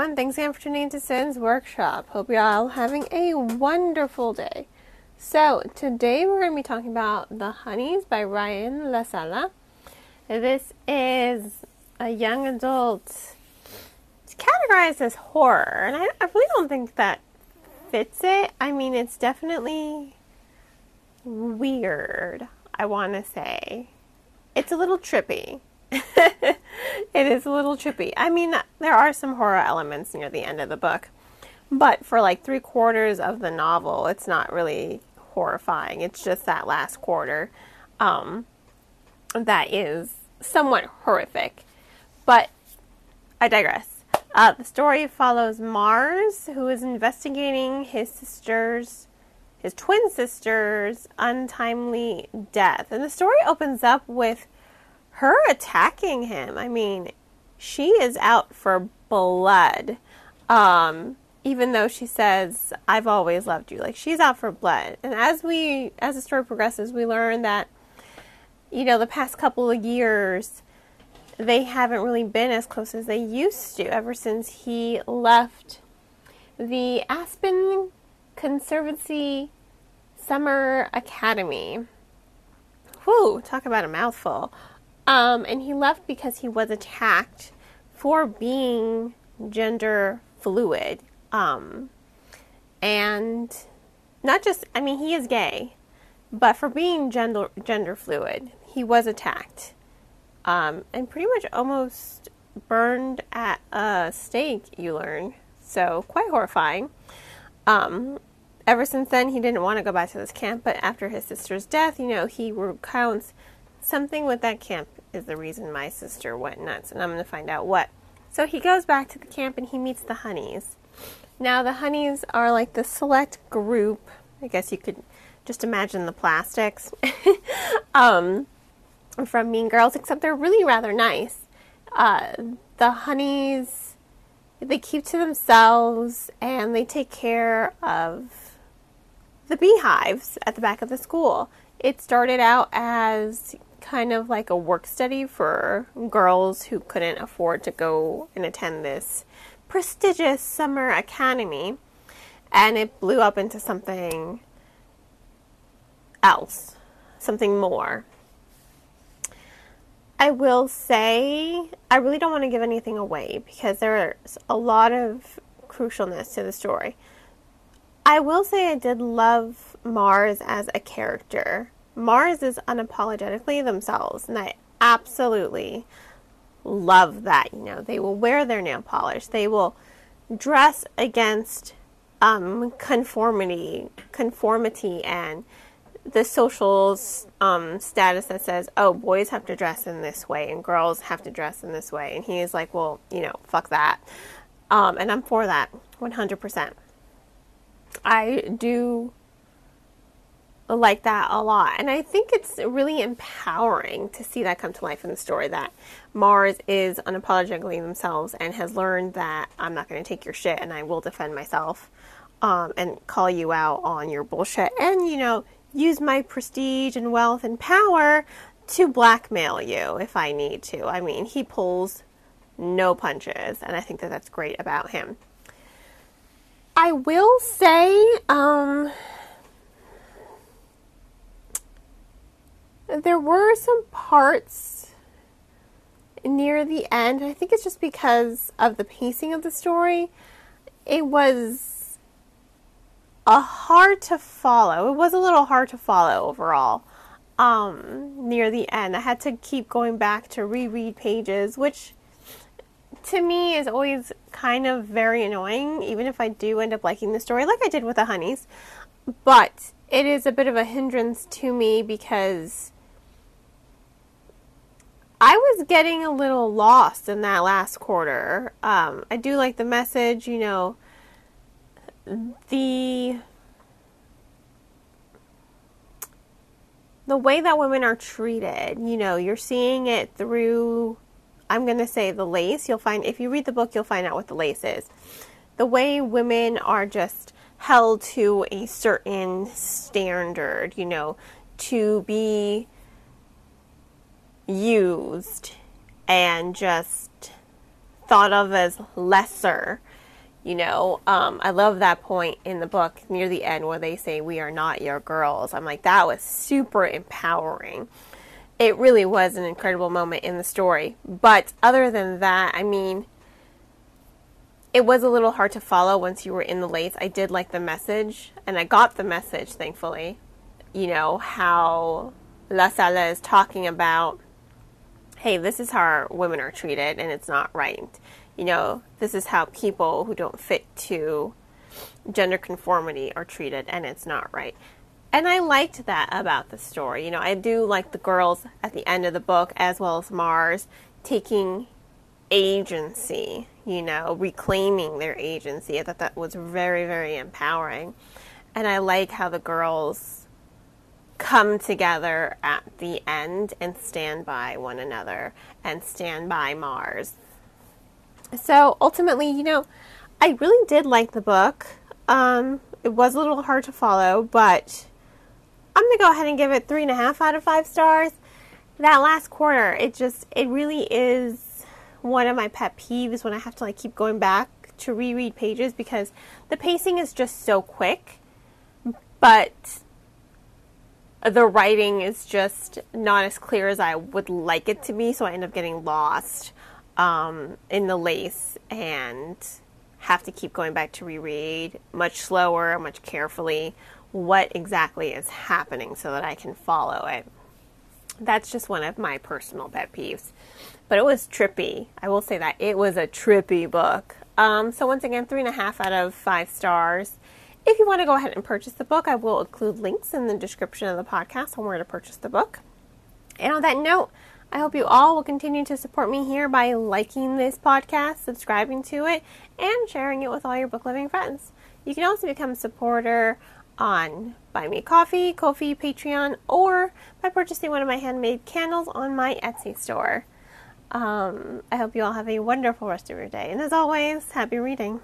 everyone. Thanks again for tuning into Cyn's Workshop. Hope you're all having a wonderful day. So, today we're going to be talking about The Honeys by Ryan La Sala. This is a young adult. It's categorized as horror, and I, I really don't think that fits it. I mean, it's definitely weird, I want to say. It's a little trippy. it is a little trippy. I mean, there are some horror elements near the end of the book, but for like three quarters of the novel, it's not really horrifying. It's just that last quarter um, that is somewhat horrific. But I digress. Uh, the story follows Mars, who is investigating his sister's, his twin sister's untimely death. And the story opens up with her attacking him. I mean, she is out for blood. Um, even though she says, I've always loved you. Like, she's out for blood. And as we, as the story progresses, we learn that, you know, the past couple of years, they haven't really been as close as they used to ever since he left the Aspen Conservancy Summer Academy. Whew, talk about a mouthful. Um, and he left because he was attacked for being gender fluid. Um, and not just, I mean, he is gay, but for being gender, gender fluid, he was attacked. Um, and pretty much almost burned at a stake, you learn. So, quite horrifying. Um, ever since then, he didn't want to go back to this camp, but after his sister's death, you know, he recounts something with that camp is the reason my sister went nuts, and I'm going to find out what. So he goes back to the camp and he meets the honeys. Now, the honeys are like the select group. I guess you could just imagine the plastics um, from Mean Girls, except they're really rather nice. Uh, the honeys, they keep to themselves and they take care of the beehives at the back of the school. It started out as kind of like a work study for girls who couldn't afford to go and attend this prestigious summer academy. And it blew up into something else, something more. I will say, I really don't want to give anything away because there's a lot of crucialness to the story. I will say I did love Mars as a character. Mars is unapologetically themselves, and I absolutely love that. You know, they will wear their nail polish, they will dress against um, conformity, conformity, and the social um, status that says, "Oh, boys have to dress in this way and girls have to dress in this way," and he is like, "Well, you know, fuck that," um, and I'm for that, 100%. I do like that a lot. And I think it's really empowering to see that come to life in the story that Mars is unapologetically themselves and has learned that I'm not going to take your shit and I will defend myself um, and call you out on your bullshit and, you know, use my prestige and wealth and power to blackmail you if I need to. I mean, he pulls no punches, and I think that that's great about him. I will say, um, there were some parts near the end. I think it's just because of the pacing of the story. It was a hard to follow. It was a little hard to follow overall. Um, near the end, I had to keep going back to reread pages, which to me is always kind of very annoying, even if I do end up liking the story, like I did with the Honeys. But it is a bit of a hindrance to me because I was getting a little lost in that last quarter. Um, I do like the message, you know, the the way that women are treated. You know, you're seeing it through. I'm going to say the lace. You'll find if you read the book, you'll find out what the lace is. The way women are just held to a certain standard. You know, to be used and just thought of as lesser You know, um, I love that point in the book near the end where they say, We are not your girls. I'm like, that was super empowering. It really was an incredible moment in the story. But other than that, I mean, it was a little hard to follow once you were in the lace. I did like the message, and I got the message, thankfully. You know, how La Sala is talking about, hey, this is how women are treated, and it's not right you know, this is how people who don't fit to gender conformity are treated, and it's not right. And I liked that about the story. You know, I do like the girls at the end of the book, as well as Mars, taking agency, you know, reclaiming their agency. I thought that was very, very empowering. And I like how the girls come together at the end and stand by one another and stand by Mars so ultimately, you know, I really did like the book. Um, it was a little hard to follow, but I'm gonna go ahead and give it three and a half out of five stars. That last quarter, it just it really is one of my pet peeves when I have to like keep going back to reread pages because the pacing is just so quick, but the writing is just not as clear as I would like it to be, so I end up getting lost um, in the lace and have to keep going back to reread much slower, much carefully what exactly is happening so that I can follow it. That's just one of my personal pet peeves. But it was trippy. I will say that. It was a trippy book. Um, so, once again, three and a half out of five stars. If you want to go ahead and purchase the book, I will include links in the description of the podcast on where to purchase the book. And on that note, I hope you all will continue to support me here by liking this podcast, subscribing to it, and sharing it with all your book loving friends. You can also become a supporter on Buy Me Coffee, Ko-fi, Patreon, or by purchasing one of my handmade candles on my Etsy store. Um, I hope you all have a wonderful rest of your day, and as always, happy reading.